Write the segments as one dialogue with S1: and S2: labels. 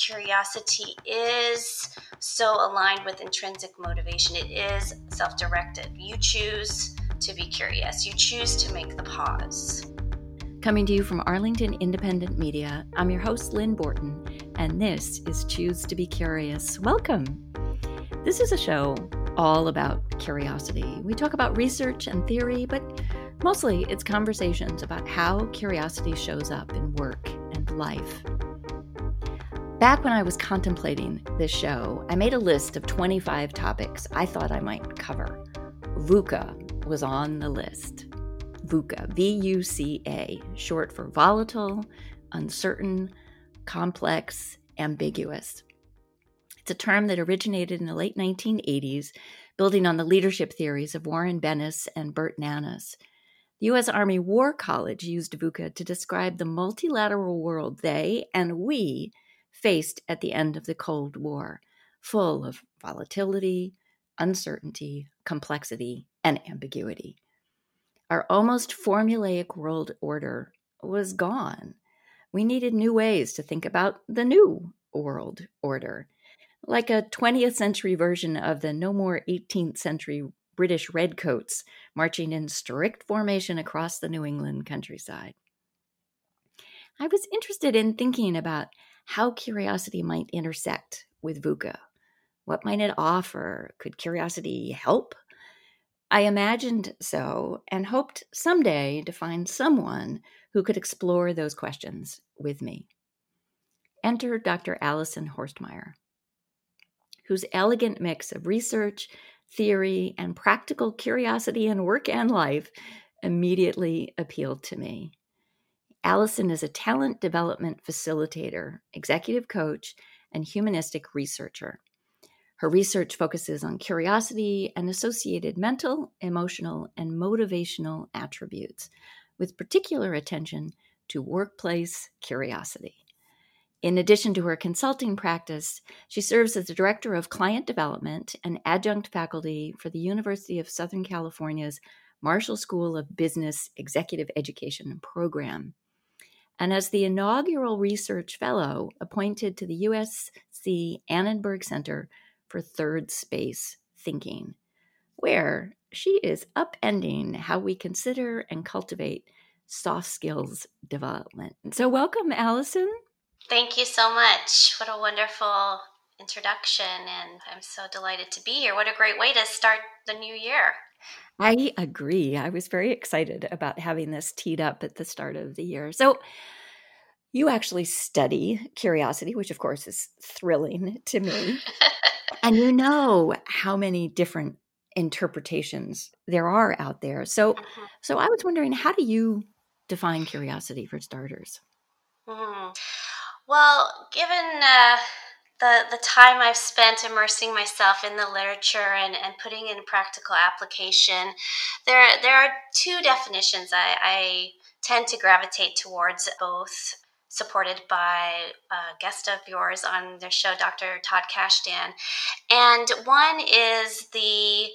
S1: curiosity is so aligned with intrinsic motivation. It is self directed. You choose to be curious, you choose to make the pause.
S2: Coming to you from Arlington Independent Media, I'm your host, Lynn Borton, and this is Choose to Be Curious. Welcome. This is a show all about curiosity. We talk about research and theory, but mostly it's conversations about how curiosity shows up in work and life. Back when I was contemplating this show, I made a list of 25 topics I thought I might cover. VUCA was on the list. VUCA, V U C A, short for volatile, uncertain, complex, ambiguous. It's a term that originated in the late 1980s, building on the leadership theories of Warren Bennis and Burt Nanus. The U.S. Army War College used VUCA to describe the multilateral world they and we faced at the end of the Cold War, full of volatility, uncertainty, complexity, and ambiguity. Our almost formulaic world order was gone. We needed new ways to think about the new world order, like a 20th century version of the no more 18th century British redcoats marching in strict formation across the New England countryside. I was interested in thinking about how curiosity might intersect with VUCA. What might it offer? Could curiosity help? I imagined so and hoped someday to find someone who could explore those questions with me. Enter Dr. Allison Horstmeyer, whose elegant mix of research, theory, and practical curiosity in work and life immediately appealed to me. Allison is a talent development facilitator, executive coach, and humanistic researcher. Her research focuses on curiosity and associated mental, emotional, and motivational attributes, with particular attention to workplace curiosity. In addition to her consulting practice, she serves as the Director of Client Development and adjunct faculty for the University of Southern California's Marshall School of Business Executive Education Program and as the inaugural research fellow appointed to the USC Annenberg Center for Third Space Thinking, where she is upending how we consider and cultivate soft skills development. So, welcome, Allison.
S1: Thank you so much. What a wonderful introduction, and I'm so delighted to be here. What a great way to start the new year.
S2: I agree. I was very excited about having this teed up at the start of the year. So, you actually study curiosity, which of course is thrilling to me. and you know how many different interpretations there are out there. So, mm-hmm. so I was wondering, how do you define curiosity for starters?
S1: Mm. Well, given uh, the, the time I've spent immersing myself in the literature and, and putting in practical application, there, there are two definitions I, I tend to gravitate towards both supported by a guest of yours on the show, Dr. Todd Kashdan. And one is the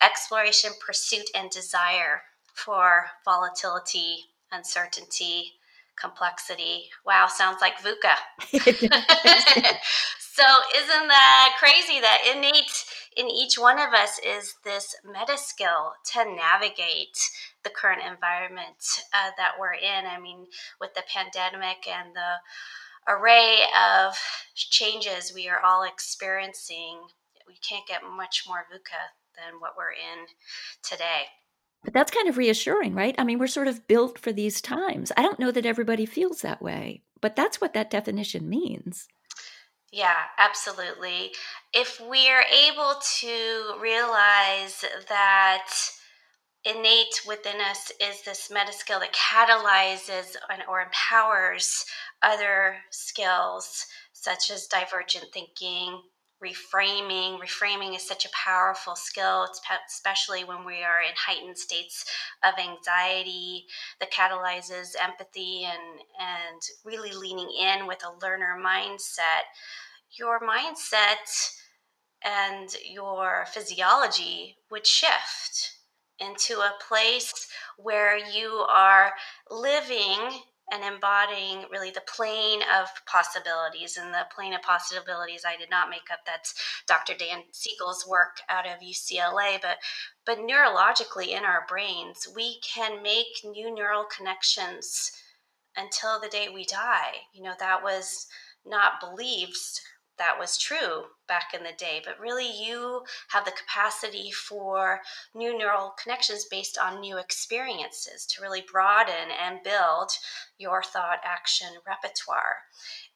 S1: exploration, pursuit, and desire for volatility, uncertainty, complexity. Wow, sounds like VUCA. so, isn't that crazy that innate in each one of us is this meta skill to navigate the current environment uh, that we're in? I mean, with the pandemic and the array of changes we are all experiencing, we can't get much more VUCA than what we're in today.
S2: But that's kind of reassuring, right? I mean, we're sort of built for these times. I don't know that everybody feels that way, but that's what that definition means.
S1: Yeah, absolutely. If we're able to realize that innate within us is this meta skill that catalyzes or empowers other skills such as divergent thinking, reframing. Reframing is such a powerful skill, especially when we are in heightened states of anxiety that catalyzes empathy and, and really leaning in with a learner mindset. Your mindset and your physiology would shift into a place where you are living and embodying really the plane of possibilities. And the plane of possibilities I did not make up. That's Dr. Dan Siegel's work out of UCLA. But but neurologically in our brains, we can make new neural connections until the day we die. You know, that was not believed that was true back in the day, but really you have the capacity for new neural connections based on new experiences to really broaden and build your thought action repertoire.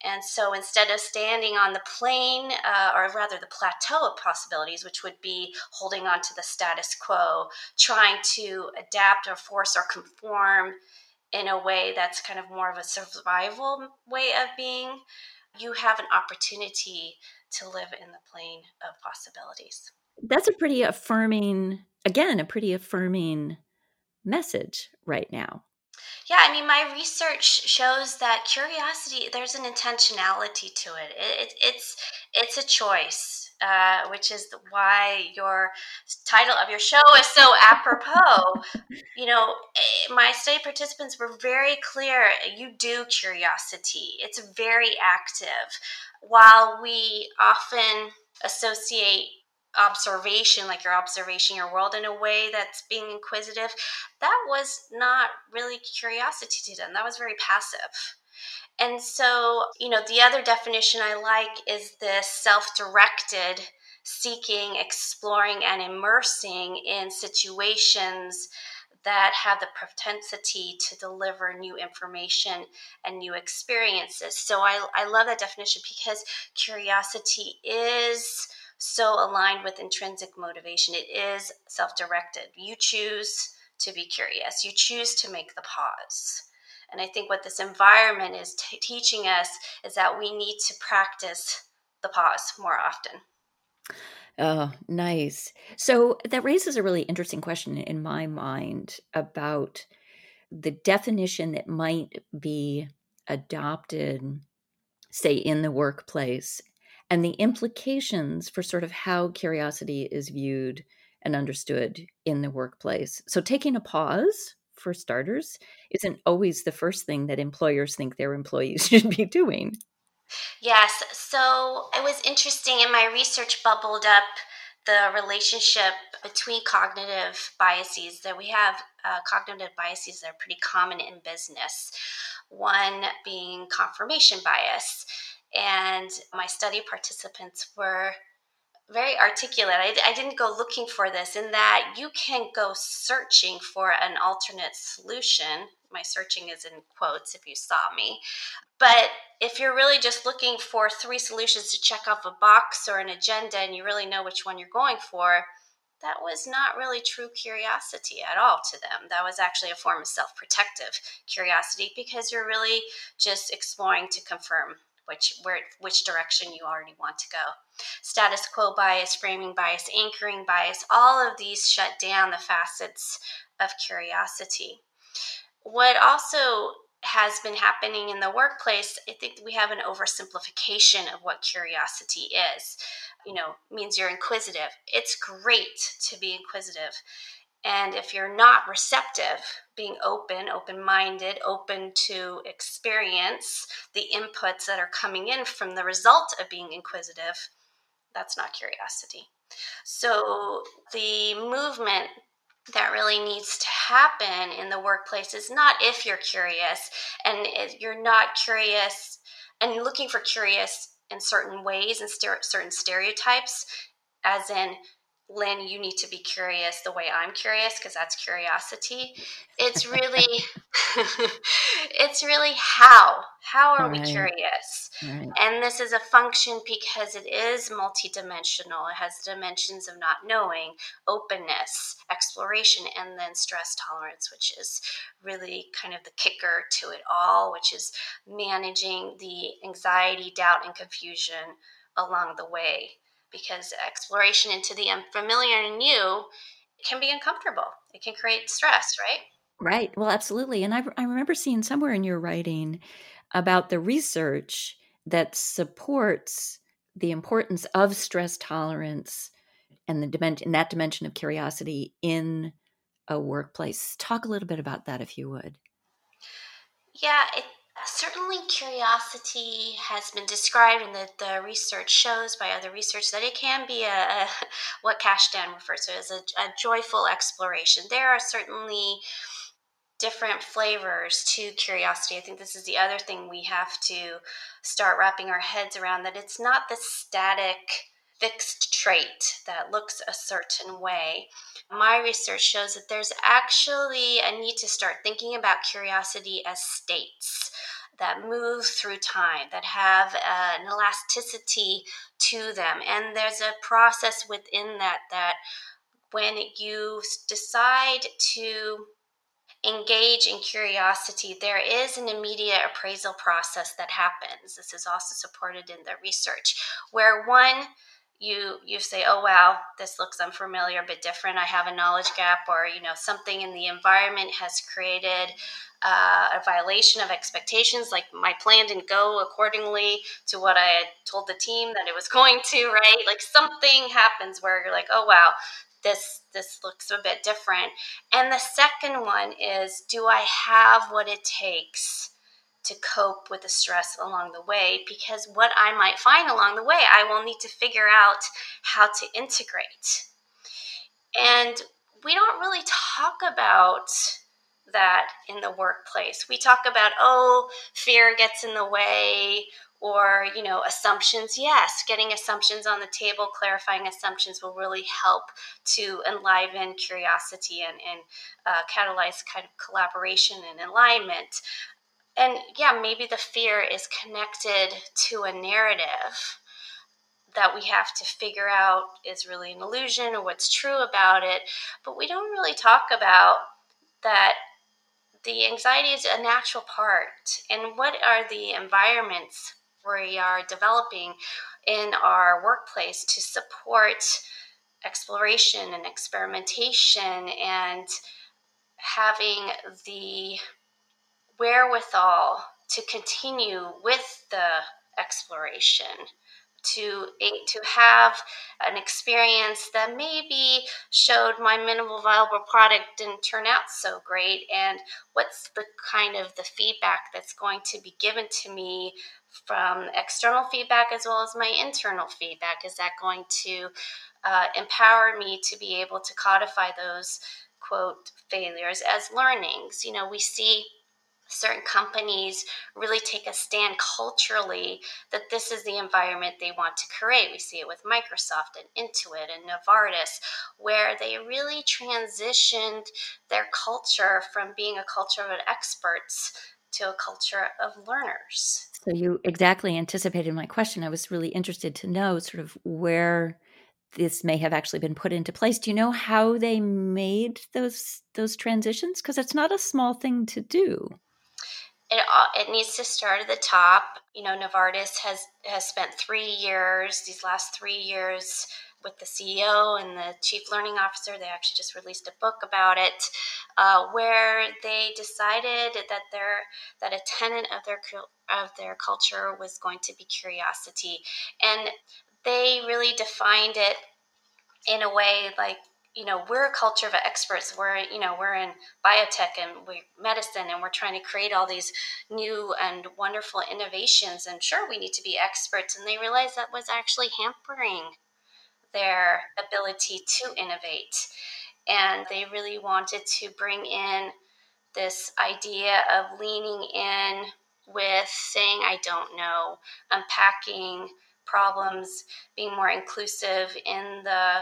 S1: And so instead of standing on the plane, uh, or rather the plateau of possibilities, which would be holding on to the status quo, trying to adapt or force or conform in a way that's kind of more of a survival way of being you have an opportunity to live in the plane of possibilities.
S2: That's a pretty affirming, again, a pretty affirming message right now.
S1: Yeah, I mean, my research shows that curiosity, there's an intentionality to it. it, it it's it's a choice, uh, which is why your title of your show is so apropos. you know, eh, my study participants were very clear. You do curiosity. It's very active. While we often associate observation, like you're observing your world in a way that's being inquisitive, that was not really curiosity to them. That was very passive. And so, you know, the other definition I like is this self directed seeking, exploring, and immersing in situations that have the propensity to deliver new information and new experiences. So I, I love that definition because curiosity is so aligned with intrinsic motivation. It is self directed. You choose to be curious, you choose to make the pause. And I think what this environment is t- teaching us is that we need to practice the pause more often.
S2: Oh, nice. So that raises a really interesting question in my mind about the definition that might be adopted, say, in the workplace and the implications for sort of how curiosity is viewed and understood in the workplace. So, taking a pause, for starters, isn't always the first thing that employers think their employees should be doing.
S1: Yes. So, it was interesting in my research, bubbled up the relationship between cognitive biases that we have uh, cognitive biases that are pretty common in business one being confirmation bias and my study participants were very articulate. I, I, didn't go looking for this, in that you can go searching for an alternate solution. My searching is in quotes if you saw me. But if you're really just looking for three solutions to check off a box or an agenda and you really know which one you're going for, that was not really true curiosity at all to them. That was actually a form of self protective curiosity because you're really just exploring to confirm which where which direction you already want to go. Status quo bias, framing bias, anchoring bias, all of these shut down the facets of curiosity. What also has been happening in the workplace, I think we have an oversimplification of what curiosity is. You know, means you're inquisitive. It's great to be inquisitive. And if you're not receptive, being open, open minded, open to experience the inputs that are coming in from the result of being inquisitive, that's not curiosity. So the movement that really needs to happen in the workplace is not if you're curious and if you're not curious and looking for curious in certain ways and certain stereotypes as in Lynn, you need to be curious the way I'm curious because that's curiosity. It's really, it's really how. How are right. we curious? Right. And this is a function because it is multidimensional. It has dimensions of not knowing, openness, exploration, and then stress tolerance, which is really kind of the kicker to it all, which is managing the anxiety, doubt, and confusion along the way because exploration into the unfamiliar and new can be uncomfortable. It can create stress, right?
S2: Right. Well, absolutely. And I, I remember seeing somewhere in your writing about the research that supports the importance of stress tolerance and the dimension that dimension of curiosity in a workplace. Talk a little bit about that if you would.
S1: Yeah, it, certainly curiosity has been described, and the, the research shows by other research that it can be a, a what Kashdan refers to as a, a joyful exploration. There are certainly different flavors to curiosity. I think this is the other thing we have to start wrapping our heads around that it's not the static fixed trait that looks a certain way. My research shows that there's actually a need to start thinking about curiosity as states that move through time, that have uh, an elasticity to them. And there's a process within that that when you decide to engage in curiosity, there is an immediate appraisal process that happens. This is also supported in the research, where one you you say oh wow this looks unfamiliar but different. I have a knowledge gap or you know something in the environment has created uh, a violation of expectations like my plan didn't go accordingly to what i had told the team that it was going to right? Like something happens where you're like oh wow this this looks a bit different. And the second one is do i have what it takes to cope with the stress along the way because what I might find along the way, I will need to figure out how to integrate. And we don't really talk about that in the workplace. We talk about, oh, fear gets in the way, or, you know, assumptions. Yes, getting assumptions on the table, clarifying assumptions will really help to enliven curiosity and, and uh, catalyze kind of collaboration and alignment and yeah, maybe the fear is connected to a narrative that we have to figure out is really an illusion or what's true about it. But we don't really talk about that the anxiety is a natural part. And what are the environments we are developing in our workplace to support exploration and experimentation and having the wherewithal to continue with the exploration to to have an experience that maybe showed my minimal viable product didn't turn out so great and what's the kind of the feedback that's going to be given to me from external feedback as well as my internal feedback? Is that going to uh, empower me to be able to codify those quote failures as learnings? You know we see certain companies really take a stand culturally that this is the environment they want to create. We see it with Microsoft and Intuit and Novartis, where they really transitioned their culture from being a culture of experts to a culture of learners.
S2: So you exactly anticipated my question. I was really interested to know sort of where this may have actually been put into place. Do you know how they made those those transitions? Because it's not a small thing to do
S1: it, it needs to start at the top. You know, Novartis has has spent three years, these last three years, with the CEO and the chief learning officer. They actually just released a book about it, uh, where they decided that their that a tenet of their of their culture was going to be curiosity, and they really defined it in a way like you know we're a culture of experts. We're you know we're in biotech and we medicine and we're trying to create all these new and wonderful innovations. And sure we need to be experts. And they realized that was actually hampering their ability to innovate. And they really wanted to bring in this idea of leaning in with saying i don't know unpacking problems being more inclusive in the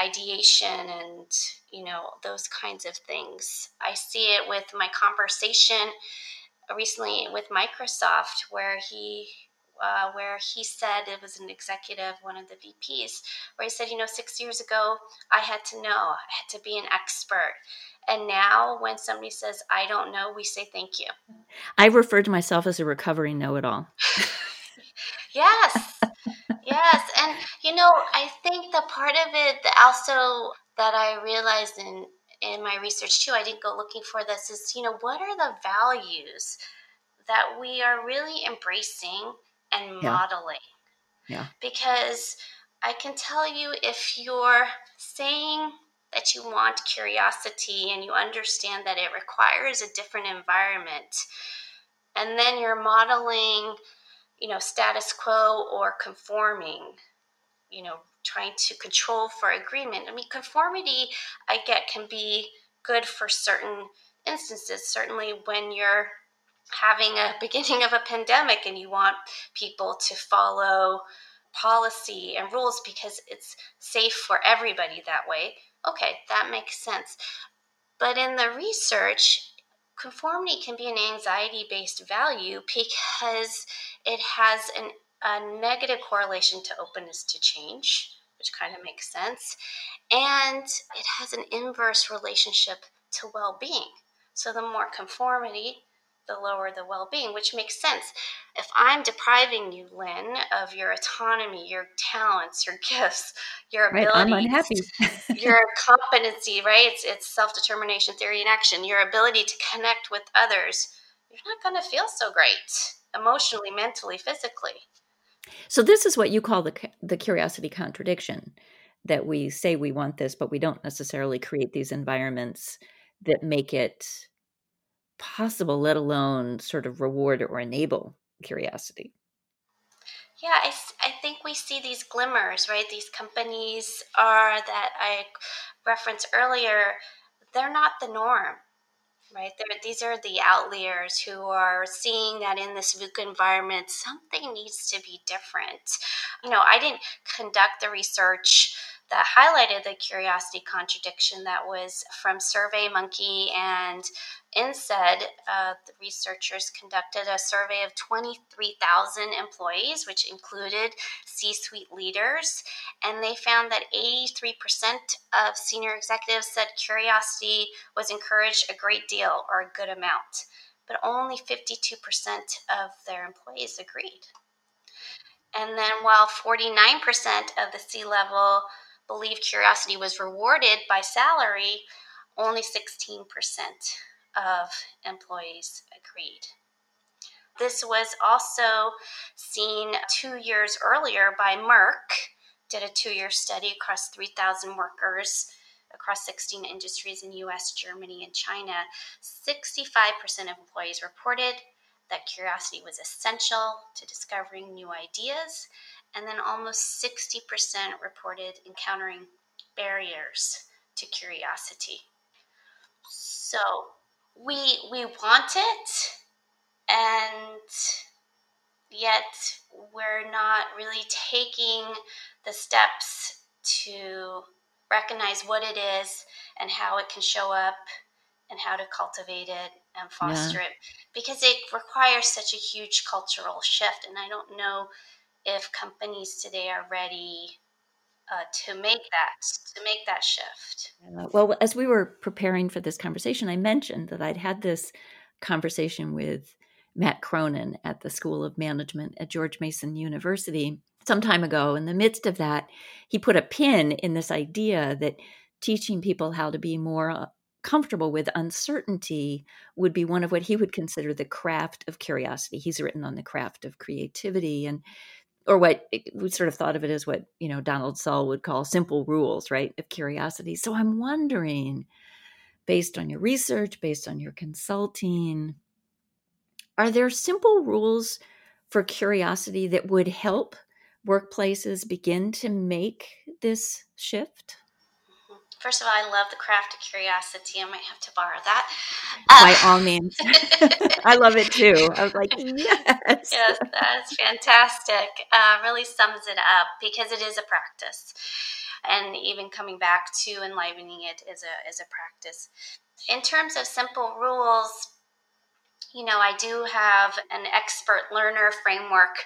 S1: ideation and you know those kinds of things i see it with my conversation recently with microsoft where he uh, where he said it was an executive, one of the VPs, where he said, you know, six years ago, I had to know, I had to be an expert. And now, when somebody says, I don't know, we say thank you.
S2: I refer to myself as a recovering know it all.
S1: yes. Yes. And, you know, I think the part of it that also that I realized in, in my research too, I didn't go looking for this, is, you know, what are the values that we are really embracing and yeah. modeling?
S2: Yeah.
S1: Because I can tell you if you're saying that you want curiosity and you understand that it requires a different environment, and then you're modeling, you know, status quo or conforming, you know, trying to control for agreement. I mean, conformity, I get, can be good for certain instances. Certainly, when you're having a beginning of a pandemic and you want people to follow policy and rules because it's safe for everybody that way. Okay, that makes sense. But in the research, conformity can be an anxiety based value because it has an, a negative correlation to openness to change, which kind of makes sense. And it has an inverse relationship to well being. So the more conformity, the lower the well being, which makes sense. If I'm depriving you, Lynn, of your autonomy, your talents, your gifts, your ability, right,
S2: I'm unhappy.
S1: your competency, right? It's, it's self determination theory in action, your ability to connect with others, you're not going to feel so great emotionally, mentally, physically.
S2: So, this is what you call the, the curiosity contradiction that we say we want this, but we don't necessarily create these environments that make it possible, let alone sort of reward or enable curiosity.
S1: Yeah, I, I think we see these glimmers, right? These companies are that I referenced earlier, they're not the norm, right? They're, these are the outliers who are seeing that in this VUCA environment, something needs to be different. You know, I didn't conduct the research that highlighted the curiosity contradiction that was from SurveyMonkey and INSEAD. Uh, the researchers conducted a survey of 23,000 employees, which included C suite leaders, and they found that 83% of senior executives said curiosity was encouraged a great deal or a good amount, but only 52% of their employees agreed. And then, while 49% of the C level believed curiosity was rewarded by salary, only 16% of employees agreed. This was also seen two years earlier by Merck, did a two year study across 3,000 workers across 16 industries in US, Germany, and China. 65% of employees reported that curiosity was essential to discovering new ideas, and then almost 60% reported encountering barriers to curiosity. So we we want it and yet we're not really taking the steps to recognize what it is and how it can show up and how to cultivate it and foster yeah. it because it requires such a huge cultural shift and i don't know if companies today are ready uh, to make that to make that shift.
S2: well, as we were preparing for this conversation, I mentioned that I'd had this conversation with Matt Cronin at the School of Management at George Mason University some time ago. In the midst of that, he put a pin in this idea that teaching people how to be more uh, comfortable with uncertainty would be one of what he would consider the craft of curiosity. He's written on the craft of creativity and or what we sort of thought of it as what you know Donald Sull would call simple rules, right, of curiosity. So I'm wondering, based on your research, based on your consulting, are there simple rules for curiosity that would help workplaces begin to make this shift?
S1: First of all, I love the craft of curiosity. I might have to borrow that.
S2: By uh, all means. I love it too. I was like, yes.
S1: Yes, that's fantastic. Uh, really sums it up because it is a practice. And even coming back to enlivening it is a, is a practice. In terms of simple rules, you know, I do have an expert learner framework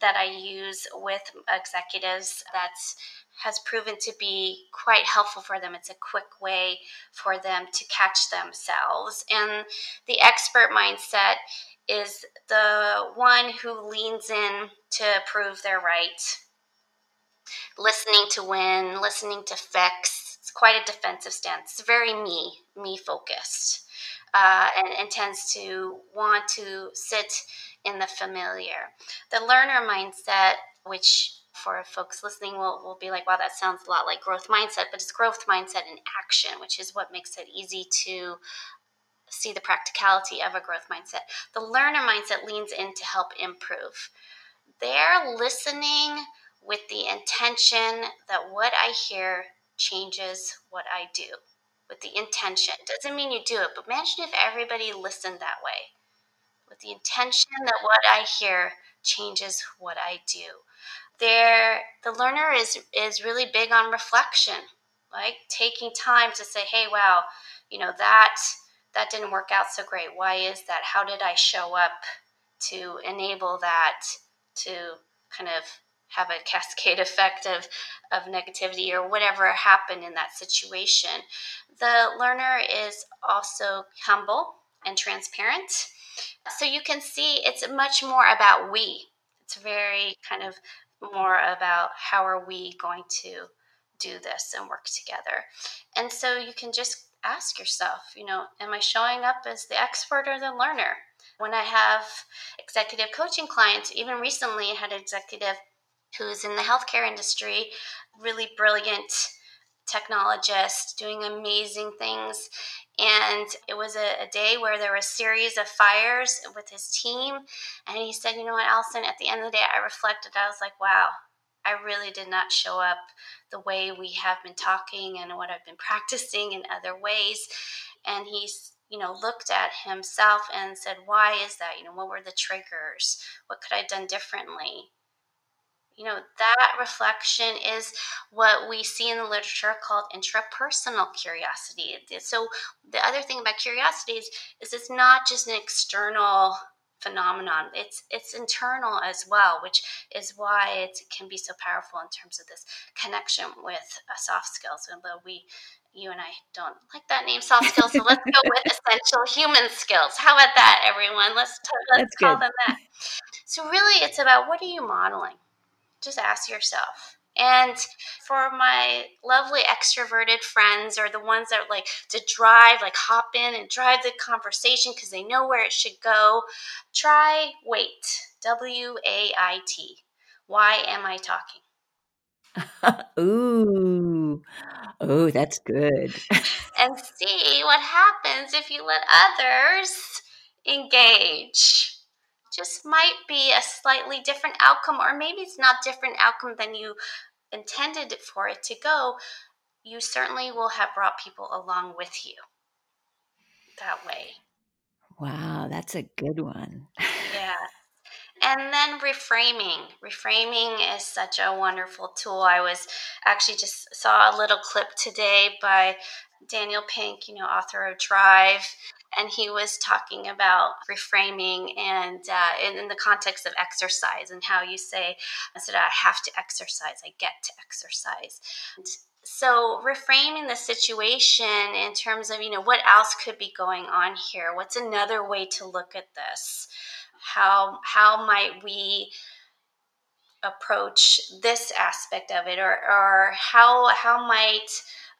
S1: that I use with executives that's has proven to be quite helpful for them. It's a quick way for them to catch themselves. And the expert mindset is the one who leans in to prove they're right, listening to win, listening to fix. It's quite a defensive stance. It's very me, me focused, uh, and, and tends to want to sit in the familiar. The learner mindset, which for folks listening will, will be like, wow, that sounds a lot like growth mindset, but it's growth mindset in action, which is what makes it easy to see the practicality of a growth mindset. The learner mindset leans in to help improve. They're listening with the intention that what I hear changes what I do. With the intention. Doesn't mean you do it, but imagine if everybody listened that way. With the intention that what I hear changes what I do. There the learner is is really big on reflection, like taking time to say, hey, wow, you know, that that didn't work out so great. Why is that? How did I show up to enable that to kind of have a cascade effect of, of negativity or whatever happened in that situation. The learner is also humble and transparent. So you can see it's much more about we. It's very kind of more about how are we going to do this and work together. And so you can just ask yourself, you know, am I showing up as the expert or the learner? When I have executive coaching clients, even recently I had an executive who's in the healthcare industry, really brilliant technologist, doing amazing things. And it was a, a, day where there were a series of fires with his team. And he said, You know what, Allison, at the end of the day, I reflected. I was like, wow, I really did not show up the way we have been talking and what I've been practicing in other ways. And he's, you know, looked at himself and said, Why is that? You know, what were the triggers? What could I have done differently? You know, that reflection is what we see in the literature called intrapersonal curiosity. So, the other thing about curiosity is, is it's not just an external phenomenon. It's it's internal as well which is why it can be so powerful in terms of this connection with uh, soft skills although we you and I don't like that name soft skills. So let's go with essential human skills. How about that everyone? Let's, t- let's That's call good. them that. So really it's about what are you modeling just ask yourself. And for my lovely extroverted friends or the ones that like to drive, like hop in and drive the conversation because they know where it should go, try wait. W A I T. Why am I talking?
S2: Ooh. Oh, that's good.
S1: and see what happens if you let others engage just might be a slightly different outcome, or maybe it's not different outcome than you intended for it to go, you certainly will have brought people along with you that way.
S2: Wow, that's a good one.
S1: yeah. And then reframing. Reframing is such a wonderful tool. I was actually just saw a little clip today by Daniel Pink, you know, author of Drive, and he was talking about reframing and uh, in, in, the context of exercise and how you say instead of I have to exercise, I get to exercise. And so reframing the situation in terms of you know what else could be going on here. What's another way to look at this? How how might we approach this aspect of it, or or how how might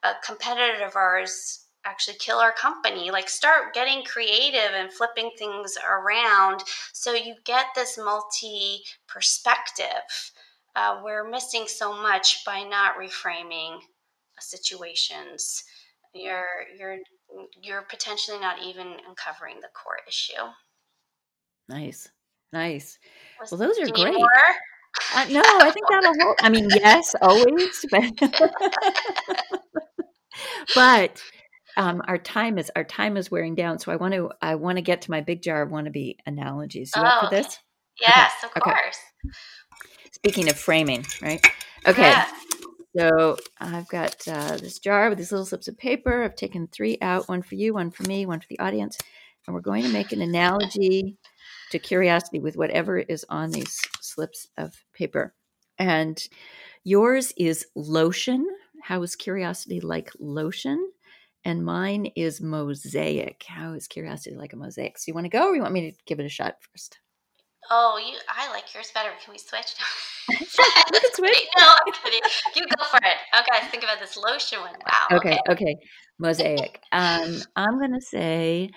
S1: a competitor of ours actually kill our company. Like start getting creative and flipping things around so you get this multi perspective uh, we're missing so much by not reframing situations. You're you're you're potentially not even uncovering the core issue.
S2: Nice. Nice. Well those are great. uh, no
S1: i
S2: think that'll hold i mean yes always but but um, our time is our time is wearing down. So I want to I want to get to my big jar of wannabe analogies. You oh, up for this?
S1: Yes, okay. of course.
S2: Speaking of framing, right? Okay. So I've got uh, this jar with these little slips of paper. I've taken three out, one for you, one for me, one for the audience, and we're going to make an analogy to curiosity with whatever is on these slips of paper. And yours is lotion. How is curiosity like lotion? And mine is mosaic. How is curiosity like a mosaic? So you want to go, or you want me to give it a shot first?
S1: Oh, you! I like yours better. Can we switch?
S2: we can switch.
S1: no, I'm kidding. You go for it. Okay, think about this lotion one. Wow.
S2: Okay, okay, okay. mosaic. Um, I'm going to say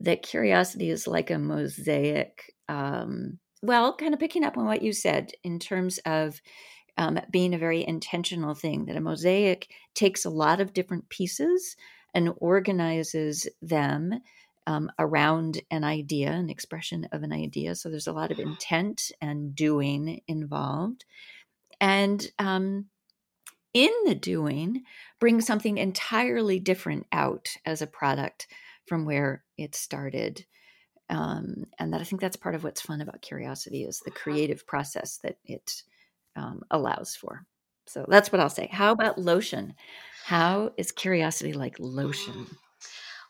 S2: that curiosity is like a mosaic. Um, well, kind of picking up on what you said in terms of um, being a very intentional thing. That a mosaic takes a lot of different pieces and organizes them um, around an idea, an expression of an idea. So there's a lot of intent and doing involved. And um, in the doing, bring something entirely different out as a product from where it started. Um, and that I think that's part of what's fun about curiosity is the creative process that it um, allows for. So that's what I'll say. How about lotion? How is curiosity like lotion? Mm.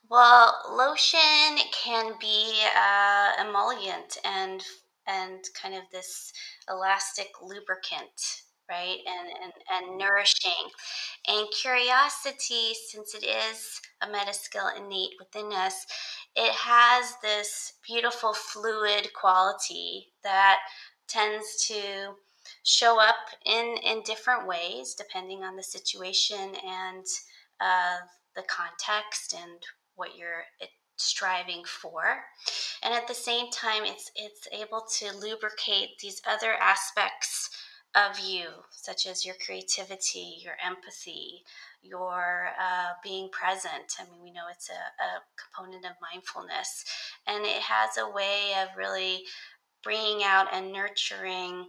S1: Well, lotion can be uh, emollient and and kind of this elastic lubricant, right? And, and and nourishing. And curiosity, since it is a meta skill innate within us, it has this beautiful fluid quality that tends to show up in in different ways depending on the situation and uh, the context and what you're striving for. And at the same time it's it's able to lubricate these other aspects of you such as your creativity your empathy your uh, being present. I mean we know it's a, a component of mindfulness. And it has a way of really bringing out and nurturing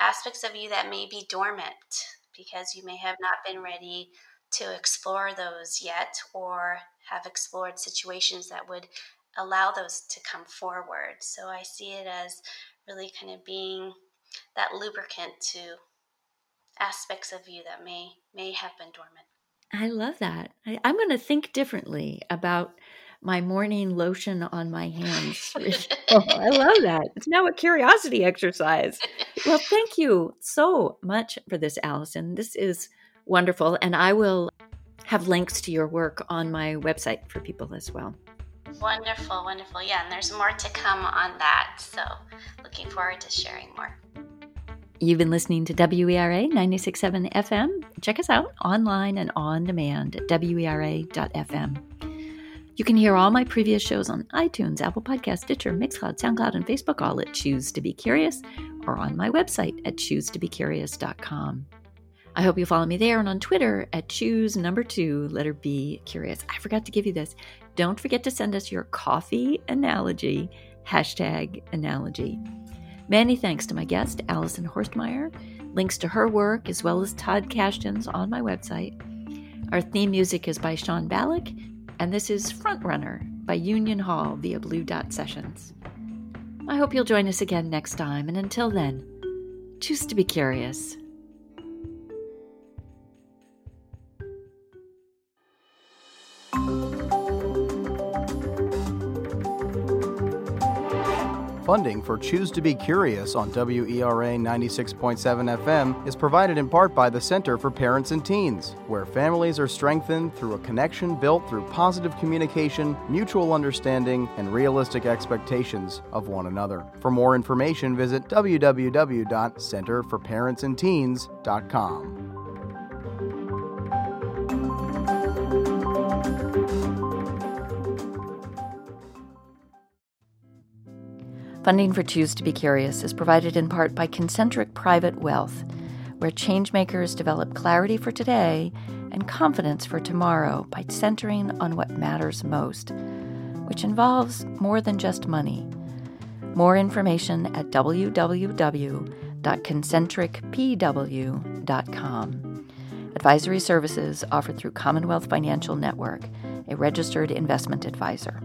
S1: aspects of you that may be dormant because you may have not been ready to explore those yet or have explored situations that would allow those to come forward. So I see it as really kind of being that lubricant to aspects of you that may may have been dormant.
S2: I love that. I, am going to think differently about my morning lotion on my hands. oh, I love that. It's now a curiosity exercise. Well, thank you so much for this, Allison. This is wonderful. And I will have links to your work on my website for people as well.
S1: Wonderful, wonderful. Yeah, and there's more to come on that. So looking forward to sharing more.
S2: You've been listening to WERA 96.7 FM. Check us out online and on demand at WERA.fm. You can hear all my previous shows on iTunes, Apple Podcast, Stitcher, Mixcloud, SoundCloud, and Facebook, all at Choose to Be Curious, or on my website at choosetobecurious.com. I hope you follow me there and on Twitter at choose number two, letter B, curious. I forgot to give you this. Don't forget to send us your coffee analogy, hashtag analogy. Many thanks to my guest, Allison Horstmeyer. Links to her work as well as Todd Kashdan's on my website. Our theme music is by Sean Ballack, and this is Frontrunner by Union Hall via Blue Dot Sessions. I hope you'll join us again next time, and until then, choose to be curious.
S3: Funding for Choose to Be Curious on WERA 96.7 FM is provided in part by the Center for Parents and Teens, where families are strengthened through a connection built through positive communication, mutual understanding, and realistic expectations of one another. For more information, visit www.centerforparentsandteens.com.
S2: Funding for Choose to Be Curious is provided in part by Concentric Private Wealth, where changemakers develop clarity for today and confidence for tomorrow by centering on what matters most, which involves more than just money. More information at www.concentricpw.com. Advisory services offered through Commonwealth Financial Network, a registered investment advisor.